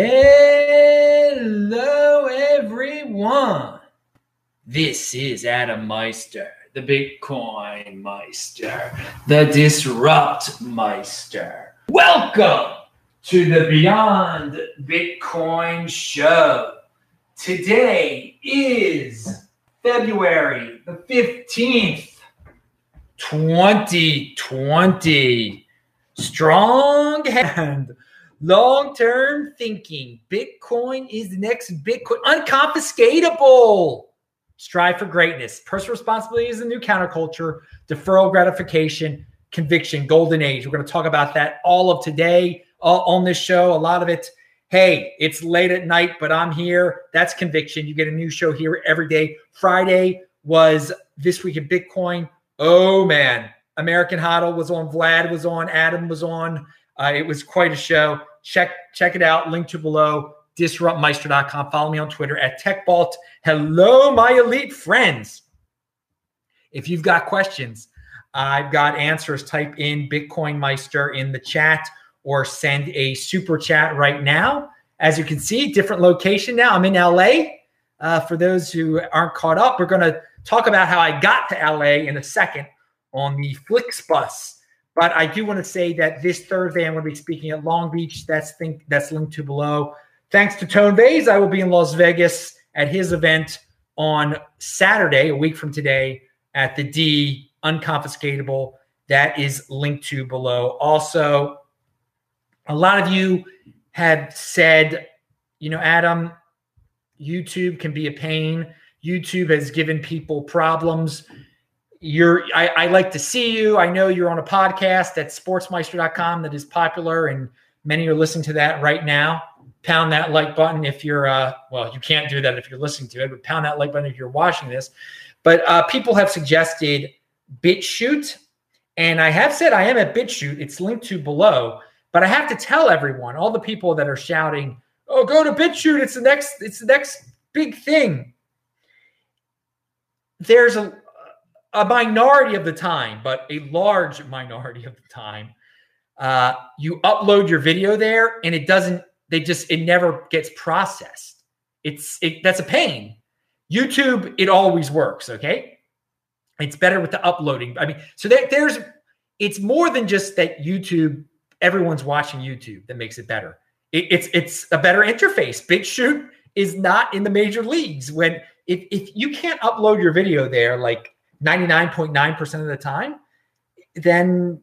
Hello, everyone. This is Adam Meister, the Bitcoin Meister, the Disrupt Meister. Welcome to the Beyond Bitcoin Show. Today is February the 15th, 2020. Strong hand Long term thinking. Bitcoin is the next Bitcoin. Unconfiscatable. Strive for greatness. Personal responsibility is the new counterculture. Deferral gratification, conviction, golden age. We're going to talk about that all of today uh, on this show. A lot of it. Hey, it's late at night, but I'm here. That's conviction. You get a new show here every day. Friday was this week in Bitcoin. Oh man, American Hodl was on. Vlad was on. Adam was on. Uh, it was quite a show. Check check it out. Link to below. Disruptmeister.com. Follow me on Twitter at TechBalt. Hello, my elite friends. If you've got questions, I've got answers. Type in Bitcoin Meister in the chat or send a super chat right now. As you can see, different location now. I'm in LA. Uh, for those who aren't caught up, we're going to talk about how I got to LA in a second on the Flixbus but I do want to say that this Thursday I'm going to be speaking at Long Beach. That's think that's linked to below. Thanks to Tone Vays, I will be in Las Vegas at his event on Saturday, a week from today, at the D Unconfiscatable. That is linked to below. Also, a lot of you have said, you know, Adam, YouTube can be a pain. YouTube has given people problems you're I, I, like to see you. I know you're on a podcast at sportsmeister.com that is popular and many are listening to that right now. Pound that like button if you're uh well, you can't do that if you're listening to it, but pound that like button if you're watching this. But uh people have suggested BitChute, and I have said I am at BitChute. It's linked to below, but I have to tell everyone, all the people that are shouting, "Oh, go to BitChute, it's the next it's the next big thing." There's a a minority of the time, but a large minority of the time, uh, you upload your video there and it doesn't, they just, it never gets processed. It's, it, that's a pain. YouTube, it always works. Okay. It's better with the uploading. I mean, so there, there's, it's more than just that YouTube, everyone's watching YouTube that makes it better. It, it's, it's a better interface. BitChute is not in the major leagues when, if, if you can't upload your video there, like 99.9% of the time, then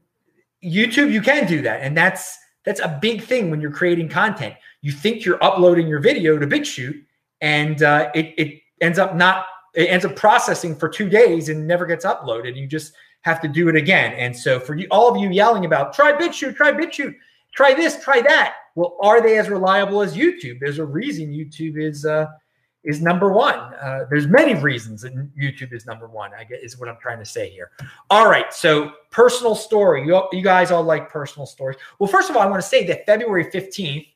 YouTube, you can do that. And that's that's a big thing when you're creating content. You think you're uploading your video to BitChute, and uh, it, it ends up not it ends up processing for two days and never gets uploaded. You just have to do it again. And so for you, all of you yelling about try BitChute, try BitChute, try this, try that. Well, are they as reliable as YouTube? There's a reason YouTube is uh, is number one. Uh, there's many reasons that YouTube is number one. I guess is what I'm trying to say here. All right, so personal story. You, you guys all like personal stories. Well, first of all, I want to say that February 15th,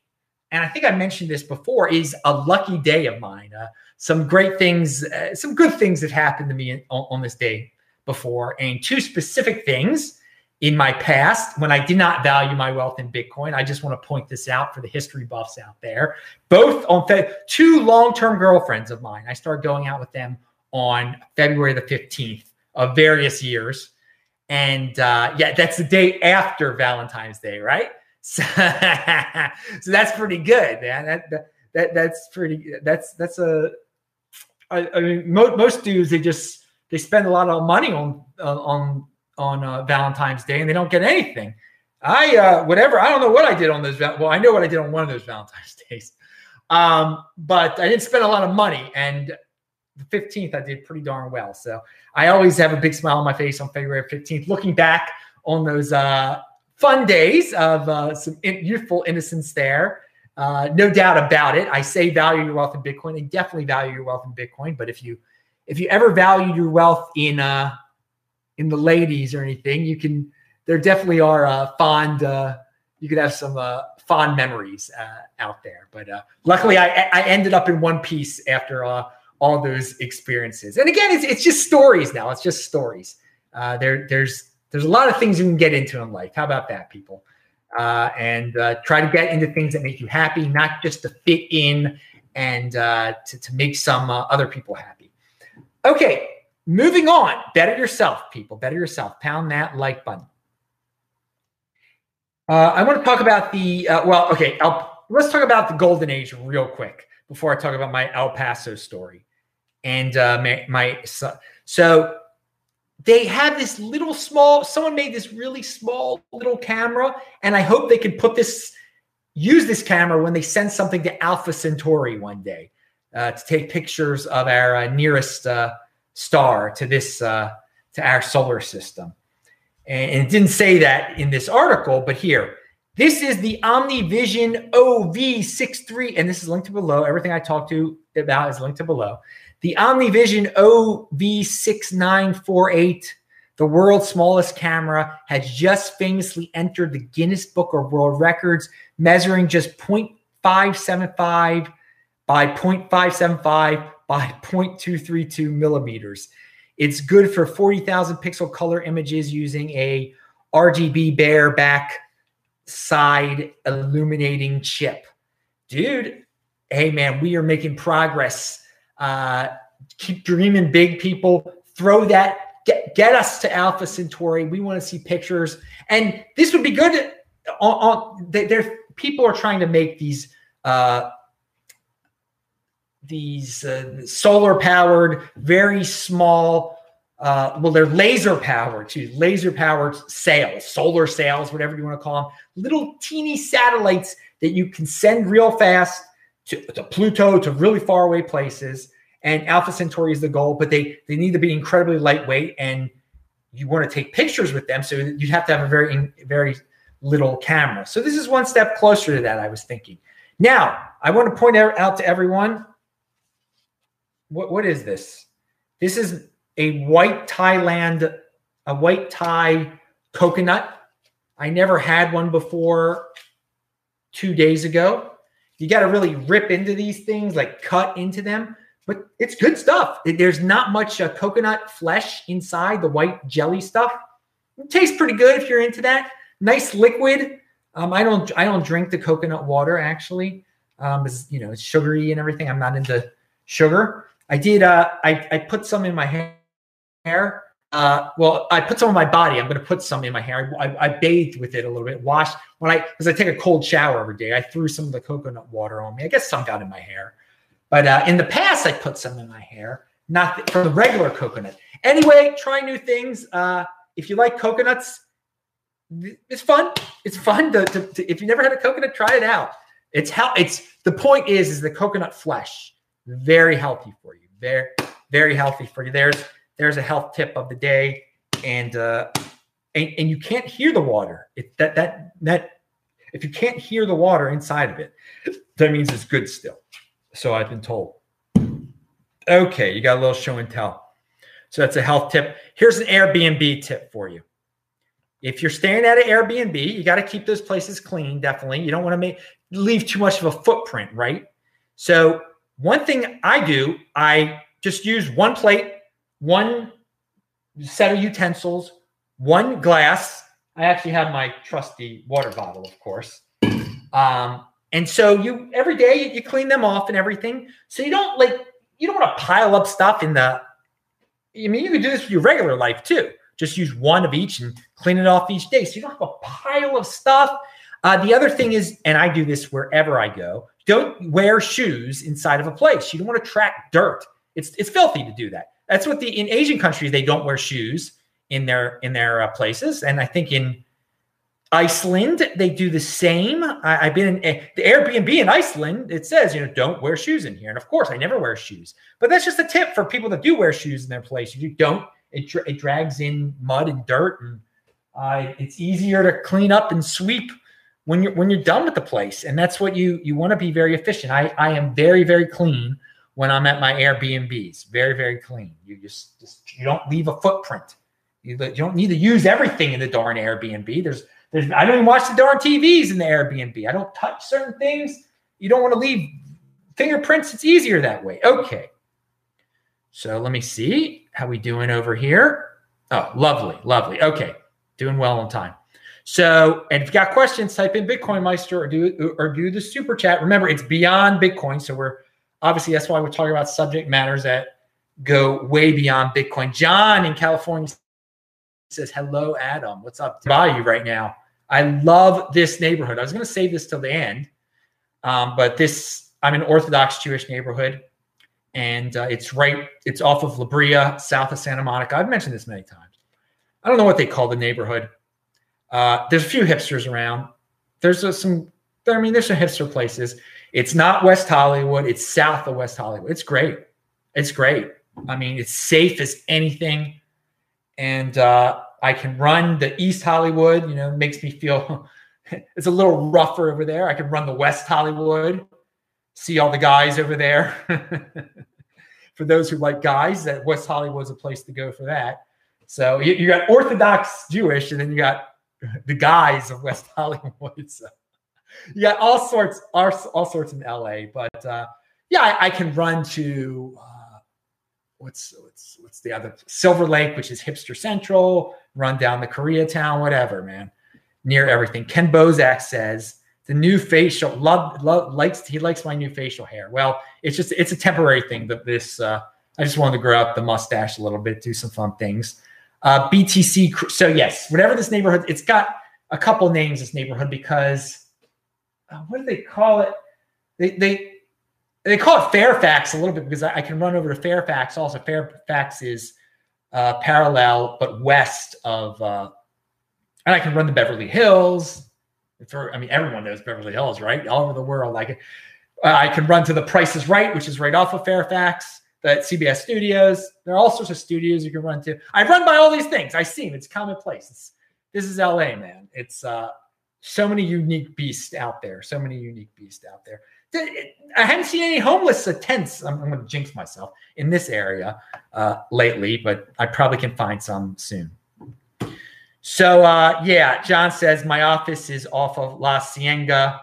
and I think I mentioned this before, is a lucky day of mine. Uh, some great things, uh, some good things have happened to me on, on this day before, and two specific things in my past when I did not value my wealth in Bitcoin. I just want to point this out for the history buffs out there. Both on Fe- two long-term girlfriends of mine. I started going out with them on February the 15th of various years. And uh, yeah, that's the day after Valentine's Day, right? So, so that's pretty good, man. That, that, that that's pretty. That's that's a. I, I mean, mo- most dudes they just they spend a lot of money on uh, on on uh, Valentine's Day and they don't get anything. I uh, whatever I don't know what I did on those. Well, I know what I did on one of those Valentine's days, um, but I didn't spend a lot of money. And the 15th, I did pretty darn well. So I always have a big smile on my face on February 15th, looking back on those uh, fun days of uh, some youthful innocence there. Uh, no doubt about it. I say value your wealth in Bitcoin and definitely value your wealth in Bitcoin. But if you if you ever value your wealth in uh, in the ladies or anything, you can. There definitely are uh, fond. Uh, you could have some uh, fond memories uh, out there. But uh, luckily, I, I ended up in one piece after uh, all those experiences. And again, it's it's just stories now. It's just stories. There there's there's a lot of things you can get into in life. How about that, people? and try to get into things that make you happy, not just to fit in and to, to make some other people happy. Okay, moving on. Better yourself, people. Better yourself. Pound that like button. Uh, I want to talk about the uh, well. Okay, I'll, let's talk about the golden age real quick before I talk about my El Paso story and my, my so they have this little small someone made this really small little camera and i hope they can put this use this camera when they send something to alpha centauri one day uh, to take pictures of our uh, nearest uh, star to this uh, to our solar system. And, it didn't say that in this article but here this is the omnivision ov63 and this is linked to below. Everything i talked to about is linked to below. The OmniVision OV6948, the world's smallest camera, has just famously entered the Guinness Book of World Records, measuring just 0.575 by 0.575 by 0.232 millimeters. It's good for 40,000 pixel color images using a RGB Bayer backside illuminating chip. Dude, hey man, we are making progress uh, keep dreaming big, people. Throw that, get, get us to Alpha Centauri. We want to see pictures. And this would be good. On, on there, people are trying to make these uh, these uh, solar powered, very small. Uh, well, they're laser powered too, laser powered sails, solar sails, whatever you want to call them. Little teeny satellites that you can send real fast to, to Pluto, to really far away places. And Alpha Centauri is the goal, but they they need to be incredibly lightweight, and you want to take pictures with them, so you have to have a very very little camera. So this is one step closer to that. I was thinking. Now I want to point out to everyone. What what is this? This is a white Thailand, a white Thai coconut. I never had one before two days ago. You got to really rip into these things, like cut into them. But it's good stuff. There's not much uh, coconut flesh inside the white jelly stuff. It tastes pretty good if you're into that. Nice liquid. Um, I don't I don't drink the coconut water actually. Um, it's, you know, it's sugary and everything. I'm not into sugar. I did. Uh, I I put some in my hair. Uh, well, I put some on my body. I'm going to put some in my hair. I, I, bathed with it a little bit. Washed when I because I take a cold shower every day. I threw some of the coconut water on me. I guess some got in my hair. But uh, in the past, I put some in my hair, not for the regular coconut. Anyway, try new things. Uh, if you like coconuts, it's fun. It's fun to, to, to, if you never had a coconut, try it out. It's how it's the point is is the coconut flesh very healthy for you. Very very healthy for you. There's there's a health tip of the day, and uh, and, and you can't hear the water. It, that that that if you can't hear the water inside of it, that means it's good still. So I've been told. Okay, you got a little show and tell. So that's a health tip. Here's an Airbnb tip for you. If you're staying at an Airbnb, you got to keep those places clean, definitely. You don't want to make leave too much of a footprint, right? So one thing I do, I just use one plate, one set of utensils, one glass. I actually have my trusty water bottle, of course. Um, and so you every day you clean them off and everything. So you don't like you don't want to pile up stuff in the. I mean, you can do this with your regular life too. Just use one of each and clean it off each day. So you don't have a pile of stuff. Uh, the other thing is, and I do this wherever I go. Don't wear shoes inside of a place. You don't want to track dirt. It's it's filthy to do that. That's what the in Asian countries they don't wear shoes in their in their uh, places, and I think in Iceland, they do the same. I, have been in eh, the Airbnb in Iceland. It says, you know, don't wear shoes in here. And of course, I never wear shoes. But that's just a tip for people that do wear shoes in their place. You don't, it, it drags in mud and dirt, and uh, it's easier to clean up and sweep when you're when you're done with the place. And that's what you you want to be very efficient. I I am very very clean when I'm at my Airbnbs. Very very clean. You just just you don't leave a footprint. You, you don't need to use everything in the darn Airbnb. There's there's, I don't even watch the darn TVs in the Airbnb. I don't touch certain things. You don't want to leave fingerprints. It's easier that way. Okay. So let me see how we doing over here. Oh, lovely, lovely. Okay, doing well on time. So, and if you got questions, type in Bitcoin Meister or do or do the super chat. Remember, it's beyond Bitcoin, so we're obviously that's why we're talking about subject matters that go way beyond Bitcoin. John in California says, "Hello, Adam. What's up? By you right now. I love this neighborhood. I was going to save this till the end, um, but this I'm an Orthodox Jewish neighborhood, and uh, it's right. It's off of La Brea, south of Santa Monica. I've mentioned this many times. I don't know what they call the neighborhood." Uh, there's a few hipsters around. There's a, some, I mean, there's some hipster places. It's not West Hollywood. It's south of West Hollywood. It's great. It's great. I mean, it's safe as anything. And uh, I can run the East Hollywood, you know, makes me feel it's a little rougher over there. I can run the West Hollywood, see all the guys over there. for those who like guys, that West Hollywood's a place to go for that. So you, you got Orthodox Jewish, and then you got the guys of West Hollywood. So all sorts, all, all sorts in LA. But uh, yeah, I, I, can run to uh, what's what's what's the other Silver Lake, which is hipster central. Run down the Koreatown, whatever, man. Near everything. Ken Bozak says the new facial love, love likes he likes my new facial hair. Well, it's just it's a temporary thing. That this uh, I just wanted to grow up the mustache a little bit, do some fun things. Uh, BTC. So yes, whatever this neighborhood, it's got a couple names. This neighborhood because uh, what do they call it? They they they call it Fairfax a little bit because I, I can run over to Fairfax. Also, Fairfax is uh, parallel but west of, uh, and I can run the Beverly Hills. For I mean, everyone knows Beverly Hills, right? All over the world, like uh, I can run to the Price is Right, which is right off of Fairfax that CBS Studios. There are all sorts of studios you can run to. I run by all these things. I see them. It's commonplace. It's, this is LA, man. It's uh, so many unique beasts out there. So many unique beasts out there. I haven't seen any homeless tents. I'm, I'm going to jinx myself in this area uh, lately, but I probably can find some soon. So uh, yeah, John says my office is off of La Cienega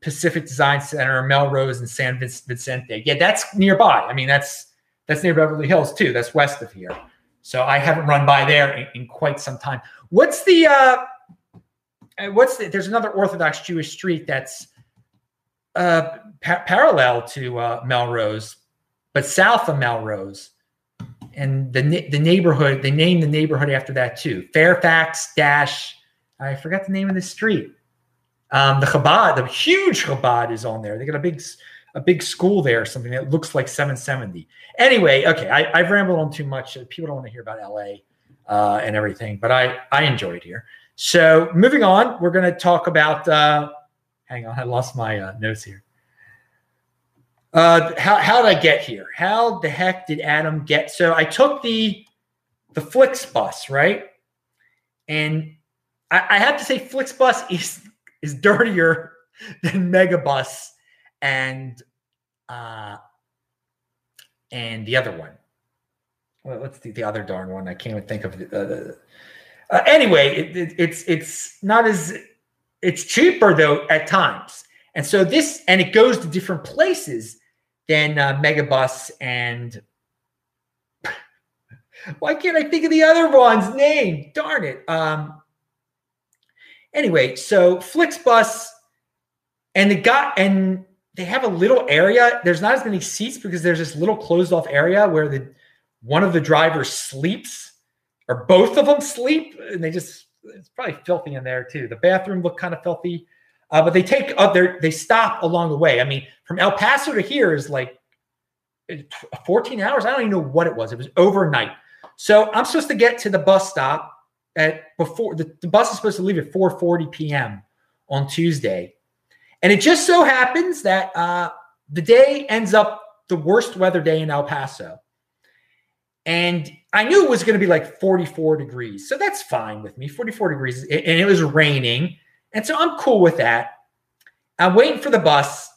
Pacific Design Center, Melrose, and San Vicente. Yeah, that's nearby. I mean, that's that's near Beverly Hills too. That's west of here. So I haven't run by there in, in quite some time. What's the uh, uh what's the, there's another Orthodox Jewish street that's uh, pa- parallel to uh, Melrose, but south of Melrose, and the the neighborhood they named the neighborhood after that too. Fairfax dash I forgot the name of the street. Um, the Chabad, the huge Chabad is on there. They got a big a big school there, or something that looks like 770. Anyway, okay, I, have rambled on too much. People don't want to hear about LA uh, and everything, but I I enjoyed here. So moving on, we're going to talk about. Uh, hang on, I lost my uh, notes here. Uh, how how did I get here? How the heck did Adam get? So I took the the Flix bus, right? And I, I have to say, Flix bus is is dirtier than Megabus and uh, and the other one. Well, what's the, the other darn one? I can't even think of the. Uh, uh, anyway, it, it, it's it's not as it's cheaper though at times, and so this and it goes to different places than uh, Megabus and. Why can't I think of the other one's name? Darn it. Um, anyway, so Flixbus and the guy and they have a little area. There's not as many seats because there's this little closed off area where the one of the drivers sleeps or both of them sleep and they just it's probably filthy in there too. The bathroom looked kind of filthy. Uh, but they take up there, they stop along the way. I mean, from El Paso to here is like 14 hours. I don't even know what it was. It was overnight. So I'm supposed to get to the bus stop at before the, the bus is supposed to leave at 4:40 p.m. on Tuesday. And it just so happens that uh, the day ends up the worst weather day in El Paso. And I knew it was going to be like 44 degrees. So that's fine with me, 44 degrees. And it was raining. And so I'm cool with that. I'm waiting for the bus.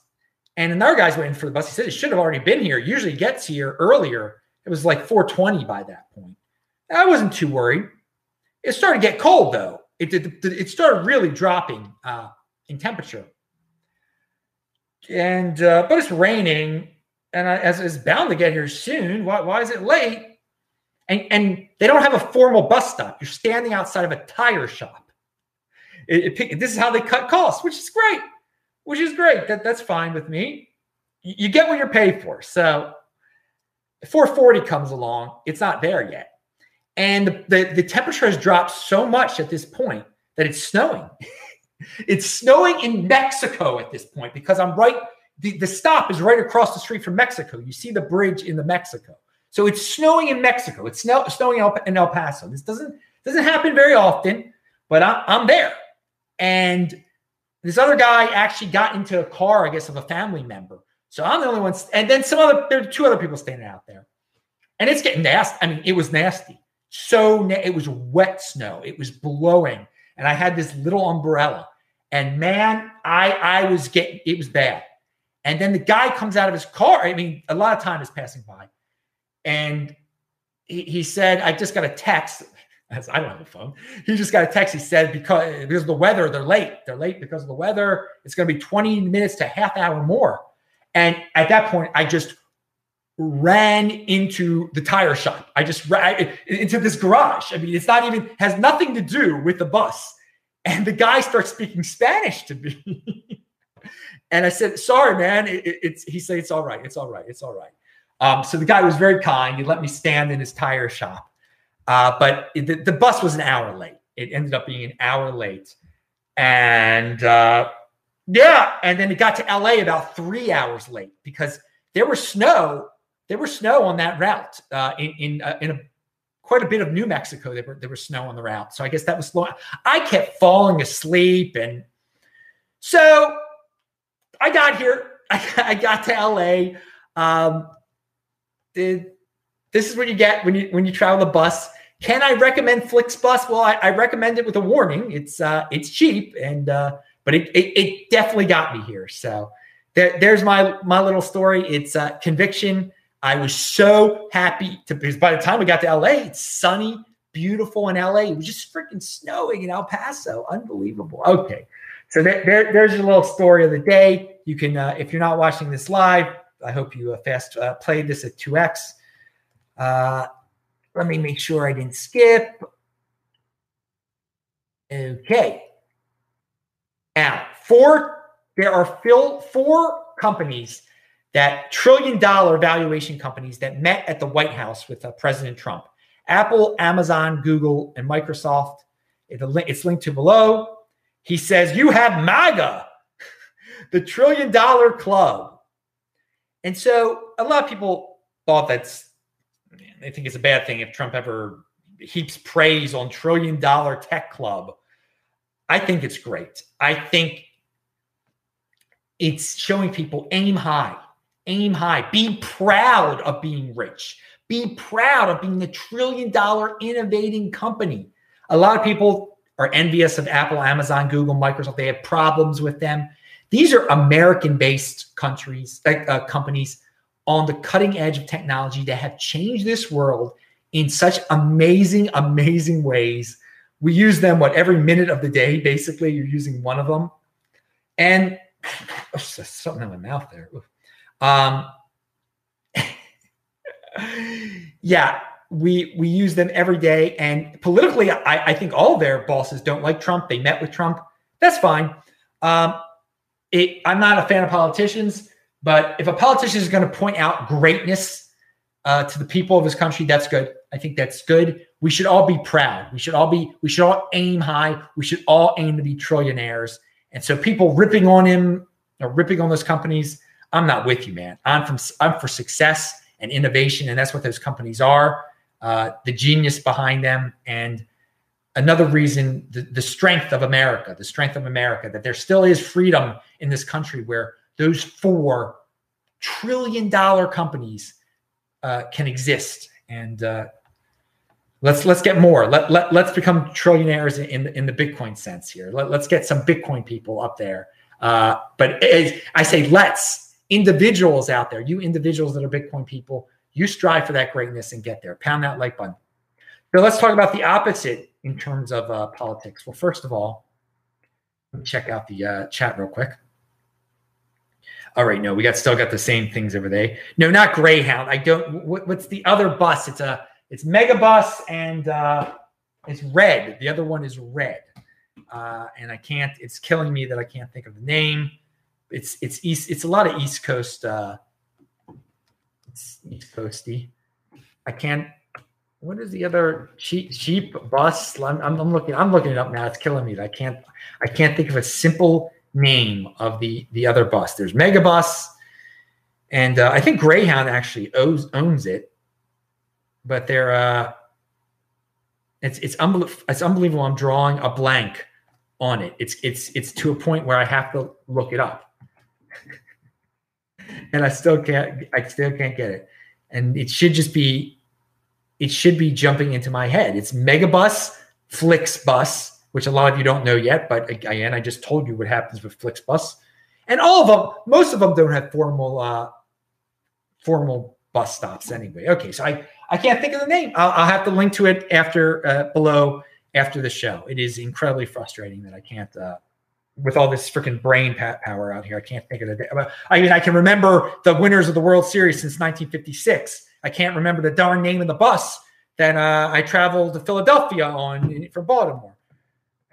And another guy's waiting for the bus. He said it should have already been here. Usually gets here earlier. It was like 420 by that point. I wasn't too worried. It started to get cold though. It, it, it started really dropping uh, in temperature and uh, but it's raining, and I, as it's bound to get here soon. Why, why is it late? And and they don't have a formal bus stop. You're standing outside of a tire shop. it, it, this is how they cut costs, which is great, which is great. That that's fine with me. You, get what you're paid for. So 440 comes along, it's not there yet. And the, the, the temperature has dropped so much at this point that it's snowing. it's snowing in Mexico at this point because I'm right. The, the stop is right across the street from Mexico. You see the bridge in the Mexico. So it's snowing in Mexico. It's snow, snowing in El Paso. This doesn't doesn't happen very often, but I'm, I'm there. And this other guy actually got into a car, I guess, of a family member. So I'm the only one. And then some other, there are two other people standing out there. And it's getting nasty. I mean, it was nasty. So na- it was wet snow. It was blowing. And I had this little umbrella. And man, I I was getting it was bad. And then the guy comes out of his car. I mean, a lot of time is passing by. And he, he said, I just got a text. As I don't have a phone. He just got a text. He said, because, because of the weather, they're late. They're late because of the weather. It's going to be 20 minutes to half hour more. And at that point, I just ran into the tire shop. I just ran into this garage. I mean, it's not even has nothing to do with the bus. And the guy starts speaking Spanish to me. and I said, "Sorry, man. It, it, it's." He said, "It's all right. It's all right. It's all right." Um, so the guy was very kind. He let me stand in his tire shop. Uh, but it, the, the, bus was an hour late. It ended up being an hour late. And uh, yeah, and then it got to LA about three hours late because there was snow. There was snow on that route uh, in in uh, in a, quite a bit of New Mexico. There were there was snow on the route, so I guess that was slow. I kept falling asleep, and so I got here. I, I got to LA. Um, the, this is what you get when you when you travel the bus. Can I recommend Flixbus? Well, I, I recommend it with a warning. It's uh, it's cheap, and uh, but it, it, it definitely got me here. So there, there's my my little story. It's uh, conviction. I was so happy to because by the time we got to LA, it's sunny, beautiful in LA. It was just freaking snowing in El Paso. Unbelievable. Okay, so there, there there's your little story of the day. You can uh, if you're not watching this live, I hope you uh, fast uh, played this at 2x. Uh, let me make sure I didn't skip. Okay. Now, four, there are fill, four companies that trillion dollar valuation companies that met at the White House with uh, President Trump Apple, Amazon, Google, and Microsoft. It's linked to below. He says, You have MAGA, the trillion dollar club. And so a lot of people thought that's, they think it's a bad thing if Trump ever heaps praise on trillion dollar tech club. I think it's great. I think it's showing people aim high, aim high, be proud of being rich, be proud of being the trillion dollar innovating company. A lot of people are envious of Apple, Amazon, Google, Microsoft. They have problems with them. These are American-based countries, uh, companies on the cutting edge of technology that have changed this world in such amazing, amazing ways. We use them what every minute of the day. Basically, you're using one of them, and oh, something in my mouth there. Um, yeah, we we use them every day. And politically, I, I think all their bosses don't like Trump. They met with Trump. That's fine. Um, it, I'm not a fan of politicians, but if a politician is going to point out greatness uh, to the people of his country, that's good. I think that's good. We should all be proud. We should all be. We should all aim high. We should all aim to be trillionaires. And so, people ripping on him or ripping on those companies, I'm not with you, man. I'm from. I'm for success and innovation, and that's what those companies are. Uh, the genius behind them, and another reason the, the strength of America, the strength of America, that there still is freedom in this country where those four trillion dollar companies uh, can exist. And uh, let's let's get more. Let, let let's become trillionaires in in the Bitcoin sense here. Let, let's get some Bitcoin people up there. Uh, but as I say, let's individuals out there, you individuals that are Bitcoin people, you strive for that greatness and get there. Pound that like button. So let's talk about the opposite in terms of uh, politics. Well, first of all, let me check out the uh, chat real quick. All right, no, we got still got the same things over there. No, not Greyhound. I don't. What, what's the other bus? It's a it's Megabus and uh, it's red. The other one is red. uh, and I can't. It's killing me that I can't think of the name. It's it's east. It's a lot of East Coast. Uh, it's East Coasty. I can't. What is the other sheep sheep bus? I'm, I'm looking. I'm looking it up now. It's killing me. I can't. I can't think of a simple name of the the other bus. There's Megabus, and uh, I think Greyhound actually owns owns it, but they're uh, it's it's unbelievable. It's unbelievable. I'm drawing a blank on it. It's it's it's to a point where I have to look it up, and I still can't. I still can't get it. And it should just be, it should be jumping into my head. It's Megabus, Flixbus, which a lot of you don't know yet. But again, I just told you what happens with Flixbus, and all of them, most of them don't have formal uh, formal bus stops anyway. Okay, so I I can't think of the name. I'll, I'll have to link to it after uh, below after the show. It is incredibly frustrating that I can't, uh, with all this freaking brain power out here, I can't think of the. day. I mean, I can remember the winners of the World Series since 1956. I can't remember the darn name of the bus that uh, I traveled to Philadelphia on from Baltimore.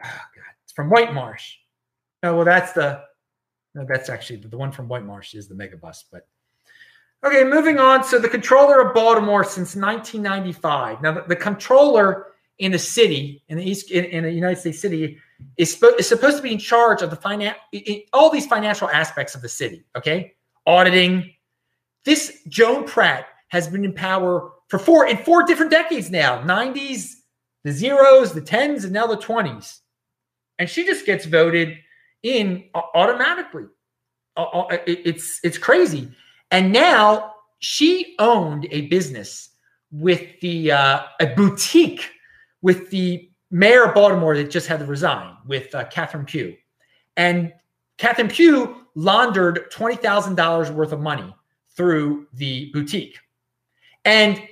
Oh, God, it's from White Marsh. Oh well, that's the. No, that's actually the, the one from White Marsh is the megabus, but Okay, moving on. So the controller of Baltimore since 1995. Now, the, the controller in the city, in the East, in, in the United States city, is, spo- is supposed to be in charge of the finance, all these financial aspects of the city. Okay, auditing. This Joan Pratt has been in power for four in four different decades now. 90s, the zeros, the tens, and now the 20s, and she just gets voted in automatically. It's it's crazy. And now she owned a business with the uh, a boutique with the mayor of Baltimore that just had to resign with uh, Catherine Pugh, and Catherine Pugh laundered twenty thousand dollars worth of money through the boutique, and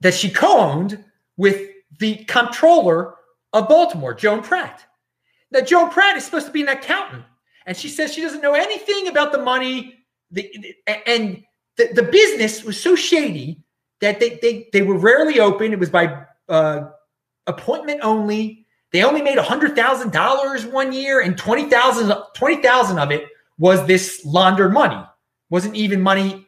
that she co-owned with the comptroller of Baltimore, Joan Pratt. Now, Joan Pratt is supposed to be an accountant, and she says she doesn't know anything about the money the, and the, the business was so shady that they, they, they were rarely open. It was by uh, appointment only. They only made $100,000 one year and 20,000 20, of it was this laundered money. Wasn't even money,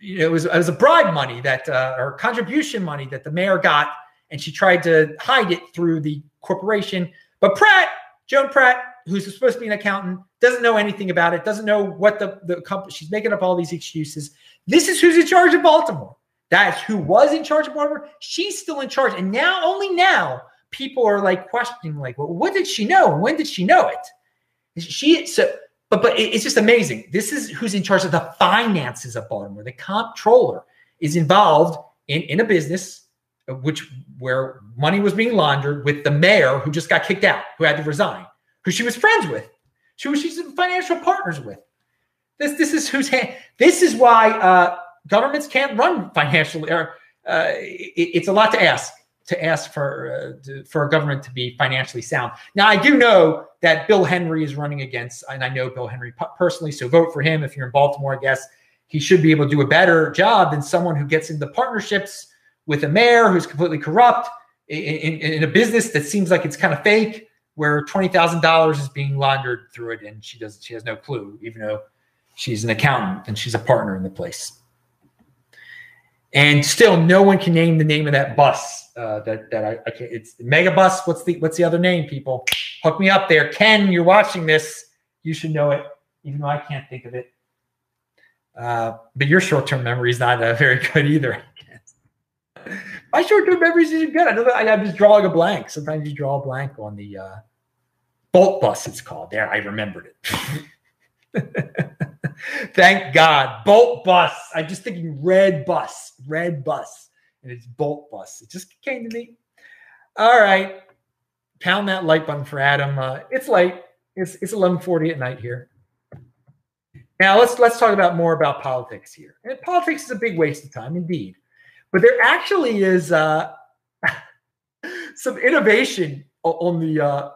it was, it was a bribe money that, uh, or contribution money that the mayor got. And she tried to hide it through the corporation. But Pratt, Joan Pratt, who's supposed to be an accountant, doesn't know anything about it, doesn't know what the, the company, she's making up all these excuses. This is who's in charge of Baltimore. That's who was in charge of Baltimore. She's still in charge. And now, only now, people are like questioning, like, well, what did she know? When did she know it? She, so, but, but it's just amazing. This is who's in charge of the finances of Baltimore. The comptroller is involved in, in a business which where money was being laundered with the mayor who just got kicked out, who had to resign, who she was friends with. Was she's financial partners with. This this is who's hand, this is why uh, governments can't run financially. Or uh, it, it's a lot to ask to ask for uh, to, for a government to be financially sound. Now I do know that Bill Henry is running against, and I know Bill Henry personally. So vote for him if you're in Baltimore. I guess he should be able to do a better job than someone who gets into partnerships with a mayor who's completely corrupt in, in, in a business that seems like it's kind of fake where twenty thousand dollars is being laundered through it, and she does she has no clue, even though she's an accountant and she's a partner in the place. And still, no one can name the name of that bus. Uh, that that I, I can't. It's Megabus. What's the what's the other name? People, hook me up there. Ken, you're watching this. You should know it, even though I can't think of it. Uh, but your short-term memory is not uh, very good either. My short-term memory isn't good. I know that I, am just drawing a blank. Sometimes you draw a blank on the uh, Bolt bus. It's called. There, I remembered it. Thank God, Bolt bus. I'm just thinking red bus, red bus, and it's Bolt bus. It just came to me. All right, pound that like button for Adam. Uh, it's late. It's it's 11:40 at night here. Now let's let's talk about more about politics here. And politics is a big waste of time, indeed. But there actually is uh, some innovation on the uh,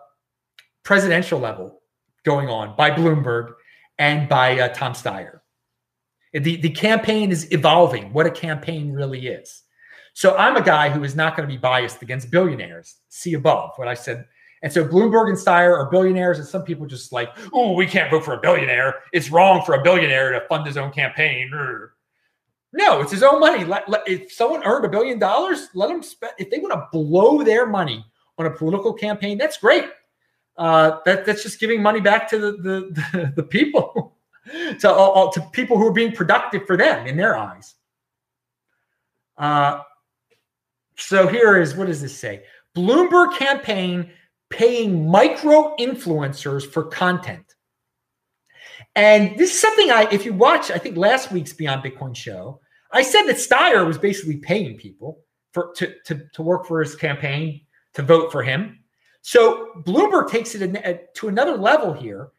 presidential level going on by Bloomberg and by uh, Tom Steyer. The, the campaign is evolving, what a campaign really is. So I'm a guy who is not going to be biased against billionaires. See above what I said And so Bloomberg and Steyer are billionaires, and some people just like, oh, we can't vote for a billionaire. It's wrong for a billionaire to fund his own campaign. No, it's his own money. Let, let, if someone earned a billion dollars, let them spend. If they want to blow their money on a political campaign, that's great. Uh, that, that's just giving money back to the the, the, the people, to uh, to people who are being productive for them in their eyes. Uh, so here is what does this say? Bloomberg campaign paying micro influencers for content. And this is something I, if you watch, I think last week's Beyond Bitcoin show, I said that Steyer was basically paying people for to, to, to work for his campaign, to vote for him. So Bloomberg takes it to another level here.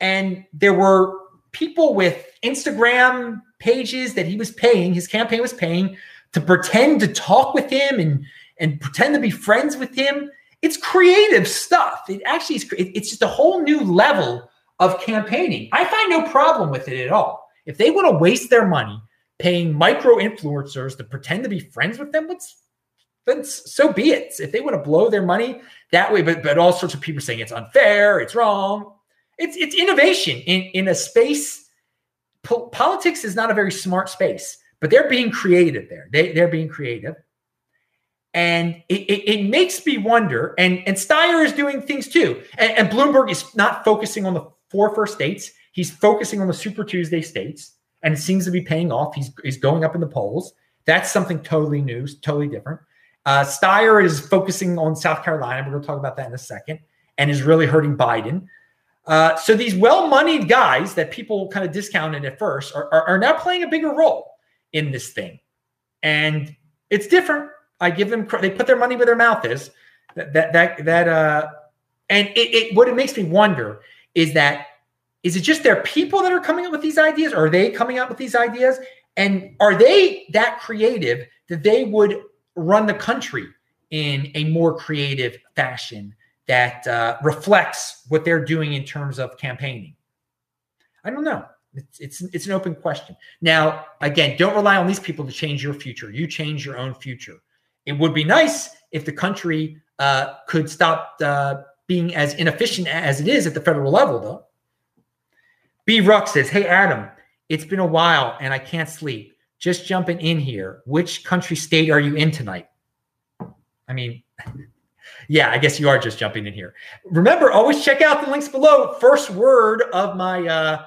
And there were people with Instagram pages that he was paying, his campaign was paying to pretend to talk with him and, and pretend to be friends with him. It's creative stuff. It actually is, it's just a whole new level of campaigning. I find no problem with it at all. If they want to waste their money paying micro influencers to pretend to be friends with them, let's then so be it. If they want to blow their money that way, but but all sorts of people saying it's unfair, it's wrong. It's it's innovation in in a space. Po- politics is not a very smart space, but they're being creative there. They they're being creative. And it, it, it, makes me wonder, and, and Steyer is doing things too. And, and Bloomberg is not focusing on the four first states. He's focusing on the Super Tuesday states, and it seems to be paying off. He's, he's going up in the polls. That's something totally new, totally different. Uh, Steyer is focusing on South Carolina. We're going to talk about that in a second, and is really hurting Biden. Uh, so these well-moneyed guys that people kind of discounted at first are, are, are now playing a bigger role in this thing, and it's different. I give them they put their money where their mouth is. That that that, that uh, and it, it what it makes me wonder is that is it just their people that are coming up with these ideas? Or are they coming up with these ideas? And are they that creative that they would run the country in a more creative fashion that uh, reflects what they're doing in terms of campaigning? I don't know. It's, it's it's an open question. Now, again, don't rely on these people to change your future. You change your own future. It would be nice if the country uh, could stop uh, being as inefficient as it is at the federal level, though. B. Ruck says, Hey, Adam, it's been a while and I can't sleep. Just jumping in here. Which country state are you in tonight? I mean, yeah, I guess you are just jumping in here. Remember, always check out the links below. First word of my uh,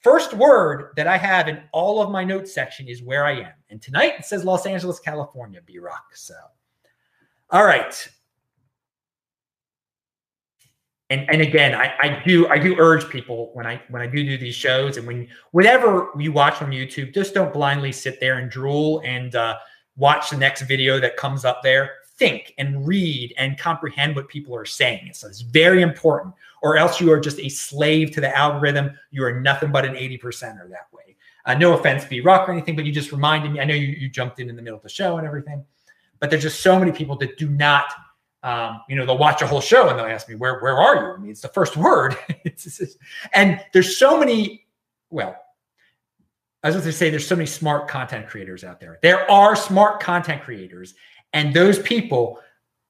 first word that I have in all of my notes section is where I am. And tonight it says Los Angeles, California, B Rock. So, all right and and again I, I do i do urge people when i when i do do these shows and when whatever you watch on youtube just don't blindly sit there and drool and uh, watch the next video that comes up there. Think and read and comprehend what people are saying. So it's very important or else you are just a slave to the algorithm. You are nothing but an 80 or that way. Uh, no offense be rock or anything but you just reminded me i know you, you jumped in in the middle of the show and everything but there's just so many people that do not um, you know, they'll watch a whole show and they'll ask me, where, where are you? I mean, it's the first word. and there's so many, well, I was going to say there's so many smart content creators out there. There are smart content creators, and those people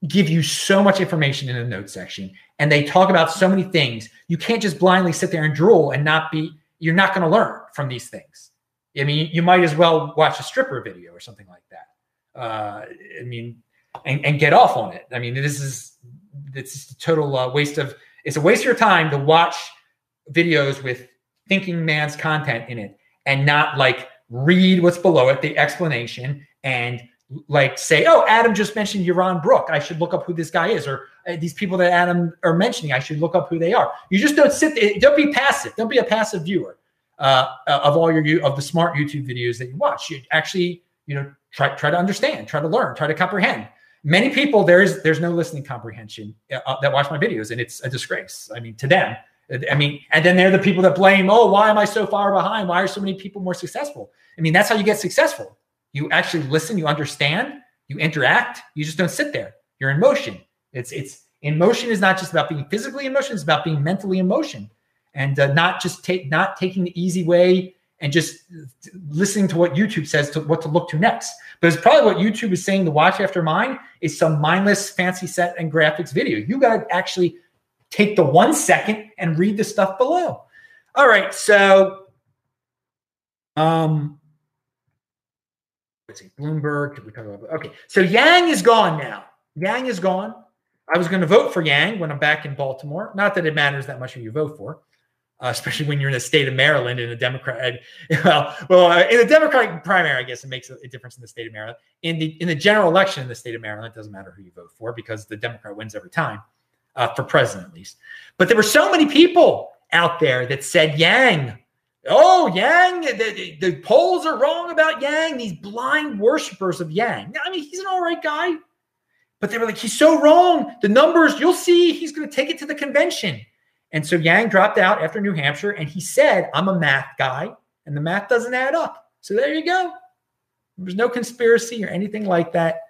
give you so much information in the notes section and they talk about so many things. You can't just blindly sit there and drool and not be, you're not going to learn from these things. I mean, you might as well watch a stripper video or something like that. Uh, I mean, and, and get off on it. I mean, this is it's a total uh, waste of it's a waste of your time to watch videos with thinking man's content in it and not like read what's below it, the explanation, and like say, oh, Adam just mentioned Yaron Brook. I should look up who this guy is, or uh, these people that Adam are mentioning. I should look up who they are. You just don't sit there. Don't be passive. Don't be a passive viewer uh, of all your of the smart YouTube videos that you watch. You actually, you know, try try to understand, try to learn, try to comprehend many people there's there's no listening comprehension uh, uh, that watch my videos and it's a disgrace i mean to them. I mean and then they're the people that blame oh why am i so far behind? Why are so many people more successful? I mean that's how you get successful. You actually listen you understand you interact you just don't sit there. You're in motion. It's it's in motion is not just about being physically in motion it's about being mentally in motion. And uh, not just take not taking the easy way and just listening to what YouTube says to what to look to next. But it's probably what YouTube is saying to watch after mine is some mindless fancy set and graphics video. You got to actually take the one second and read the stuff below. All right, so um let's see, Bloomberg. Did we talk about okay? So Yang is gone now. Yang is gone. I was going to vote for Yang when I'm back in Baltimore. Not that it matters that much who you vote for uh, especially when you're in the state of Maryland in a Democrat. Well, well, uh, in the Democratic primary, I guess it makes a, a, difference in the state of Maryland. In the in the general election in the state of Maryland, it doesn't matter who you vote for because the Democrat wins every time, uh, for president at least. But there were so many people out there that said Yang. Oh, Yang, the, the, polls are wrong about Yang. These blind worshipers of Yang. I mean, he's an all right guy, but they were like, he's so wrong. The numbers, you'll see, he's going to take it to the convention. And so Yang dropped out after New Hampshire and he said, I'm a math guy and the math doesn't add up. So there you go. There's no conspiracy or anything like that.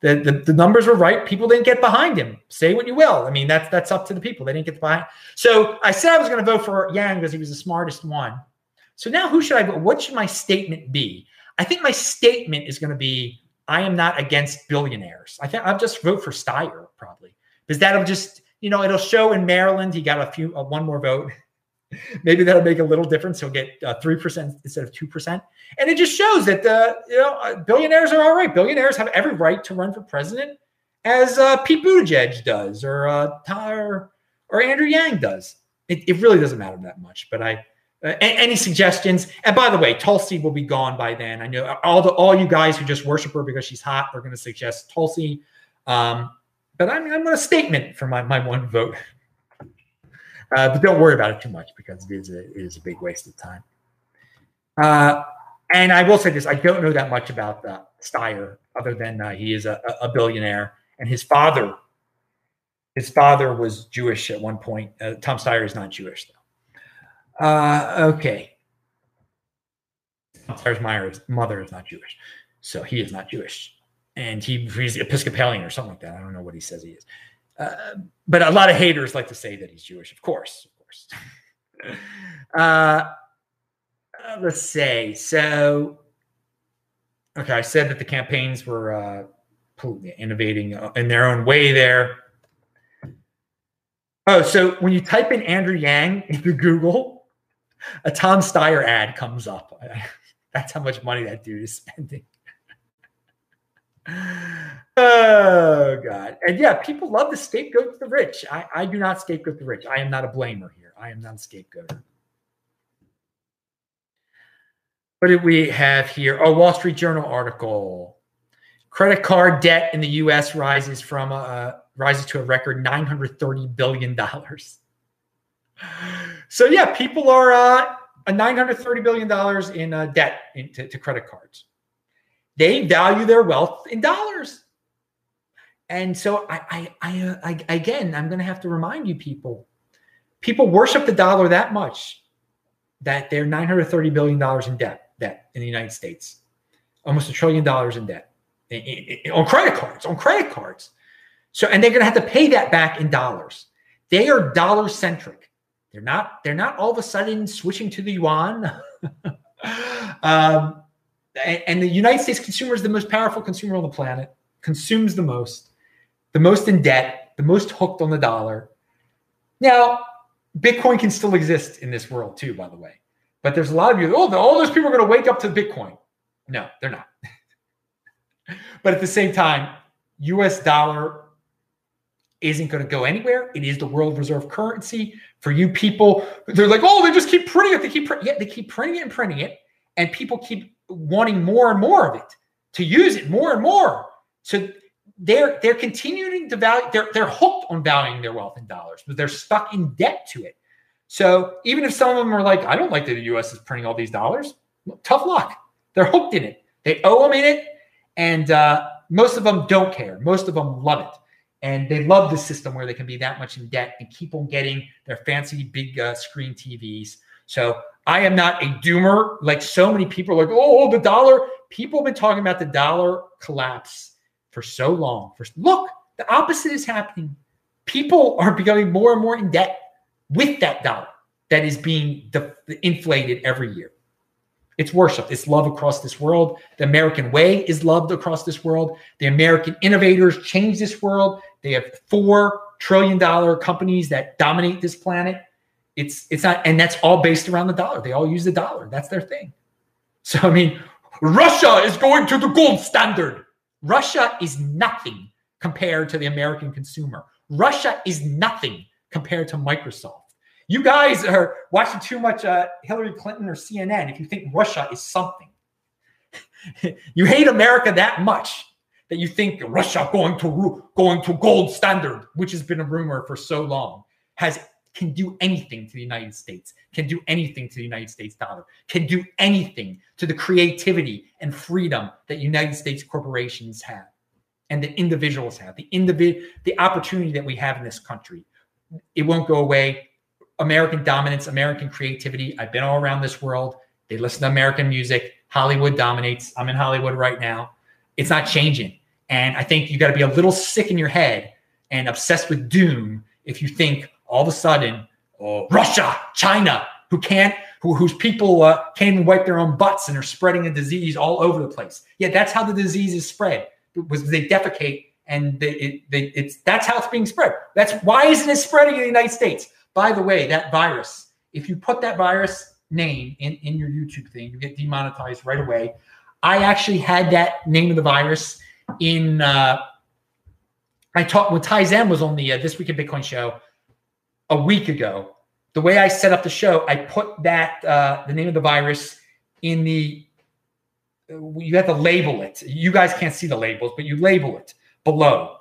The, the, the, numbers were right. People didn't get behind him. Say what you will. I mean, that's that's up to the people. They didn't get behind. So I said I was going to vote for Yang because he was the smartest one. So now who should I vote? What should my statement be? I think my statement is going to be I am not against billionaires. I think I'll just vote for Steyer probably because that'll just you know, it'll show in Maryland he got a few, uh, one more vote. Maybe that'll make a little difference. He'll get uh, three uh, percent instead of two percent, and it just shows that the you know uh, billionaires are all right. Billionaires have every right to run for president, as uh, Pete Buttigieg does, or uh, Tyler, or Andrew Yang does. It, it really doesn't matter that much. But I, uh, any suggestions? And by the way, Tulsi will be gone by then. I know all the all you guys who just worship her because she's hot are going to suggest Tulsi. Um, but I'm, I'm a statement for my, my one vote. Uh, but don't worry about it too much because it is a, it is a big waste of time. Uh, and I will say this: I don't know that much about uh, Steyer, other than uh, he is a, a, billionaire, and his father, his father was Jewish at one point. Uh, Tom Steyer is not Jewish, though. Uh, okay, Tom Steyer's mother is not Jewish, so he is not Jewish and he, he's Episcopalian or something like that. I don't know what he says he is. Uh, but a lot of haters like to say that he's Jewish, of course, of course. uh, uh, let's say so. Okay, I said that the campaigns were uh, innovating uh, in their own way there. Oh, so when you type in Andrew Yang into Google, a Tom Steyer ad comes up. That's how much money that dude is spending oh God. And yeah, people love to scapegoat the rich. I, I do not scapegoat the rich. I am not a blamer here. I am not a scapegoat. What did we have here? Oh, Wall Street Journal article. Credit card debt in the U.S. rises from uh, rises to a record 930 billion dollars. So yeah, people are uh, 930 billion dollars in uh, debt into to credit cards. They value their wealth in dollars. And so I, I, I, uh, I again, I'm going to have to remind you people, people worship the dollar that much that they're 930 billion dollars in debt, debt in the United States, almost a trillion dollars in debt in, in, in, on credit cards, on credit cards. So, and they're going to have to pay that back in dollars. They are dollar centric. They're not. They're not all of a sudden switching to the yuan. um, and the United States consumer is the most powerful consumer on the planet, consumes the most, the most in debt, the most hooked on the dollar. Now, Bitcoin can still exist in this world too, by the way. But there's a lot of you, oh, all those people are going to wake up to Bitcoin. No, they're not. but at the same time, US dollar isn't going to go anywhere. It is the world reserve currency for you people. They're like, oh, they just keep printing it. They keep, yeah, they keep printing it and printing it, and people keep wanting more and more of it to use it more and more. So they're they're continuing to value they're they're hooked on valuing their wealth in dollars, but they're stuck in debt to it. So even if some of them are like, I don't like that the U.S. is printing all these dollars, tough luck. They're hooked in it. They owe them in it, and uh, most of them don't care. Most of them love it, and they love the system where they can be that much in debt and keep on getting their fancy big uh, screen TVs. So I am not a doomer like so many people are like, oh, oh, the dollar. People have been talking about the dollar collapse for so long. For look, the opposite is happening. People are becoming more and more in debt with that dollar that is being inflated every year. It's worship. It's love across this world. The American way is loved across this world. The American innovators change this world. They have four trillion dollar companies that dominate this planet. It's it's not, and that's all based around the dollar. They all use the dollar. That's their thing. So I mean, Russia is going to the gold standard. Russia is nothing compared to the American consumer. Russia is nothing compared to Microsoft. You guys are watching too much uh, Hillary Clinton or CNN if you think Russia is something. you hate America that much that you think Russia going to going to gold standard, which has been a rumor for so long, has can do anything to the United States, can do anything to the United States dollar, can do anything to the creativity and freedom that United States corporations have and the individuals have, the individ- the opportunity that we have in this country. It won't go away. American dominance, American creativity. I've been all around this world. They listen to American music. Hollywood dominates. I'm in Hollywood right now. It's not changing. And I think you got to be a little sick in your head and obsessed with doom if you think all of a sudden, oh, Russia, China, who can't, who, whose people uh, can't even wipe their own butts and are spreading a disease all over the place. Yeah, that's how the disease is spread. Was they defecate and they, it, they, it's that's how it's being spread. That's why isn't it spreading in the United States? By the way, that virus, if you put that virus name in, in your YouTube thing, you get demonetized right away. I actually had that name of the virus in. Uh, I talked when Ty Zen was on the uh, This Week in Bitcoin show a week ago. The way I set up the show, I put that uh, the name of the virus in the. You have to label it. You guys can't see the labels, but you label it below.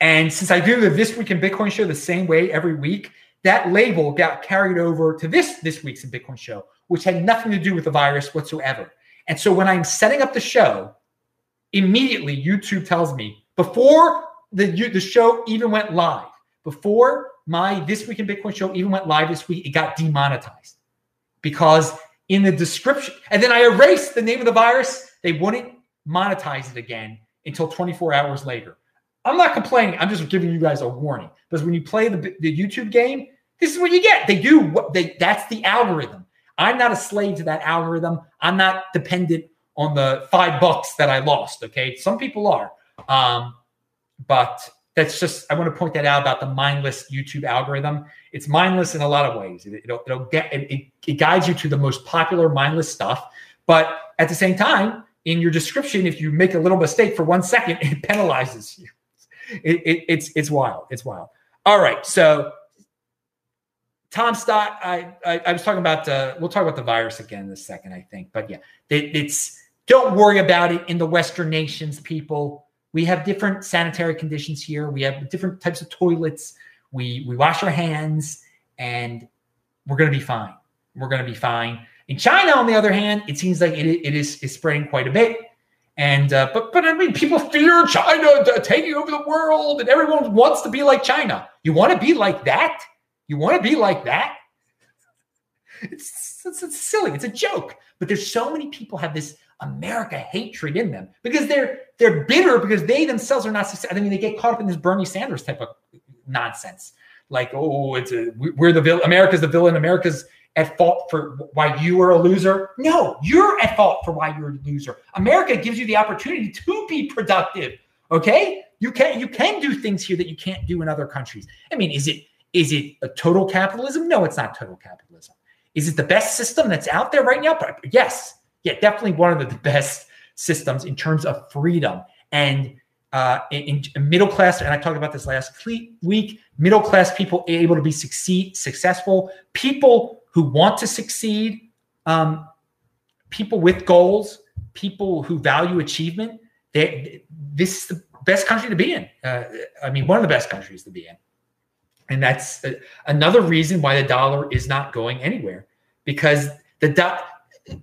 And since I do the This Week in Bitcoin show the same way every week, that label got carried over to this this week's in Bitcoin show, which had nothing to do with the virus whatsoever. And so when I'm setting up the show, immediately YouTube tells me before the the show even went live, before my this week in Bitcoin show even went live this week, it got demonetized because in the description, and then I erased the name of the virus. They wouldn't monetize it again until 24 hours later. I'm not complaining. I'm just giving you guys a warning because when you play the, the YouTube game, this is what you get. They do what they that's the algorithm. I'm not a slave to that algorithm. I'm not dependent on the five bucks that I lost. Okay. Some people are. Um, but that's just I want to point that out about the mindless YouTube algorithm. It's mindless in a lot of ways. It, will it'll get it, it, it guides you to the most popular mindless stuff, but at the same time, in your description, if you make a little mistake for one second, it penalizes you it, it, it's it's wild. It's wild. All right, so Tom Steyer, I, I, I was talking about. Uh, we'll talk about the virus again in a second, I think. But yeah, it, it's don't worry about it in the Western nations, people. We have different sanitary conditions here. We have different types of toilets. We we wash our hands, and we're going to be fine. We're going to be fine. In China, on the other hand, it seems like it, it is, is spreading quite a bit. And uh, but but I mean, people fear China taking over the world, and everyone wants to be like China. You want to be like that? You want to be like that? It's, it's, it's silly. It's a joke. But there's so many people have this America hatred in them because they're they're bitter because they themselves are not successful. I mean, they get caught up in this Bernie Sanders type of nonsense. Like, oh, it's a we're the villain. America's the villain. America's at fault for why you are a loser. No, you're at fault for why you're a loser. America gives you the opportunity to be productive. Okay, you can you can do things here that you can't do in other countries. I mean, is it is it a total capitalism? No, it's not total capitalism. Is it the best system that's out there right now? Yes, yeah, definitely one of the best systems in terms of freedom and uh, in, in, middle class. And I talked about this last week. Middle class people able to be succeed, successful. People who want to succeed, um, people with goals, people who value achievement. They, this is the best country to be in. Uh, I mean, one of the best countries to be in. And that's uh, another reason why the dollar is not going anywhere because the do-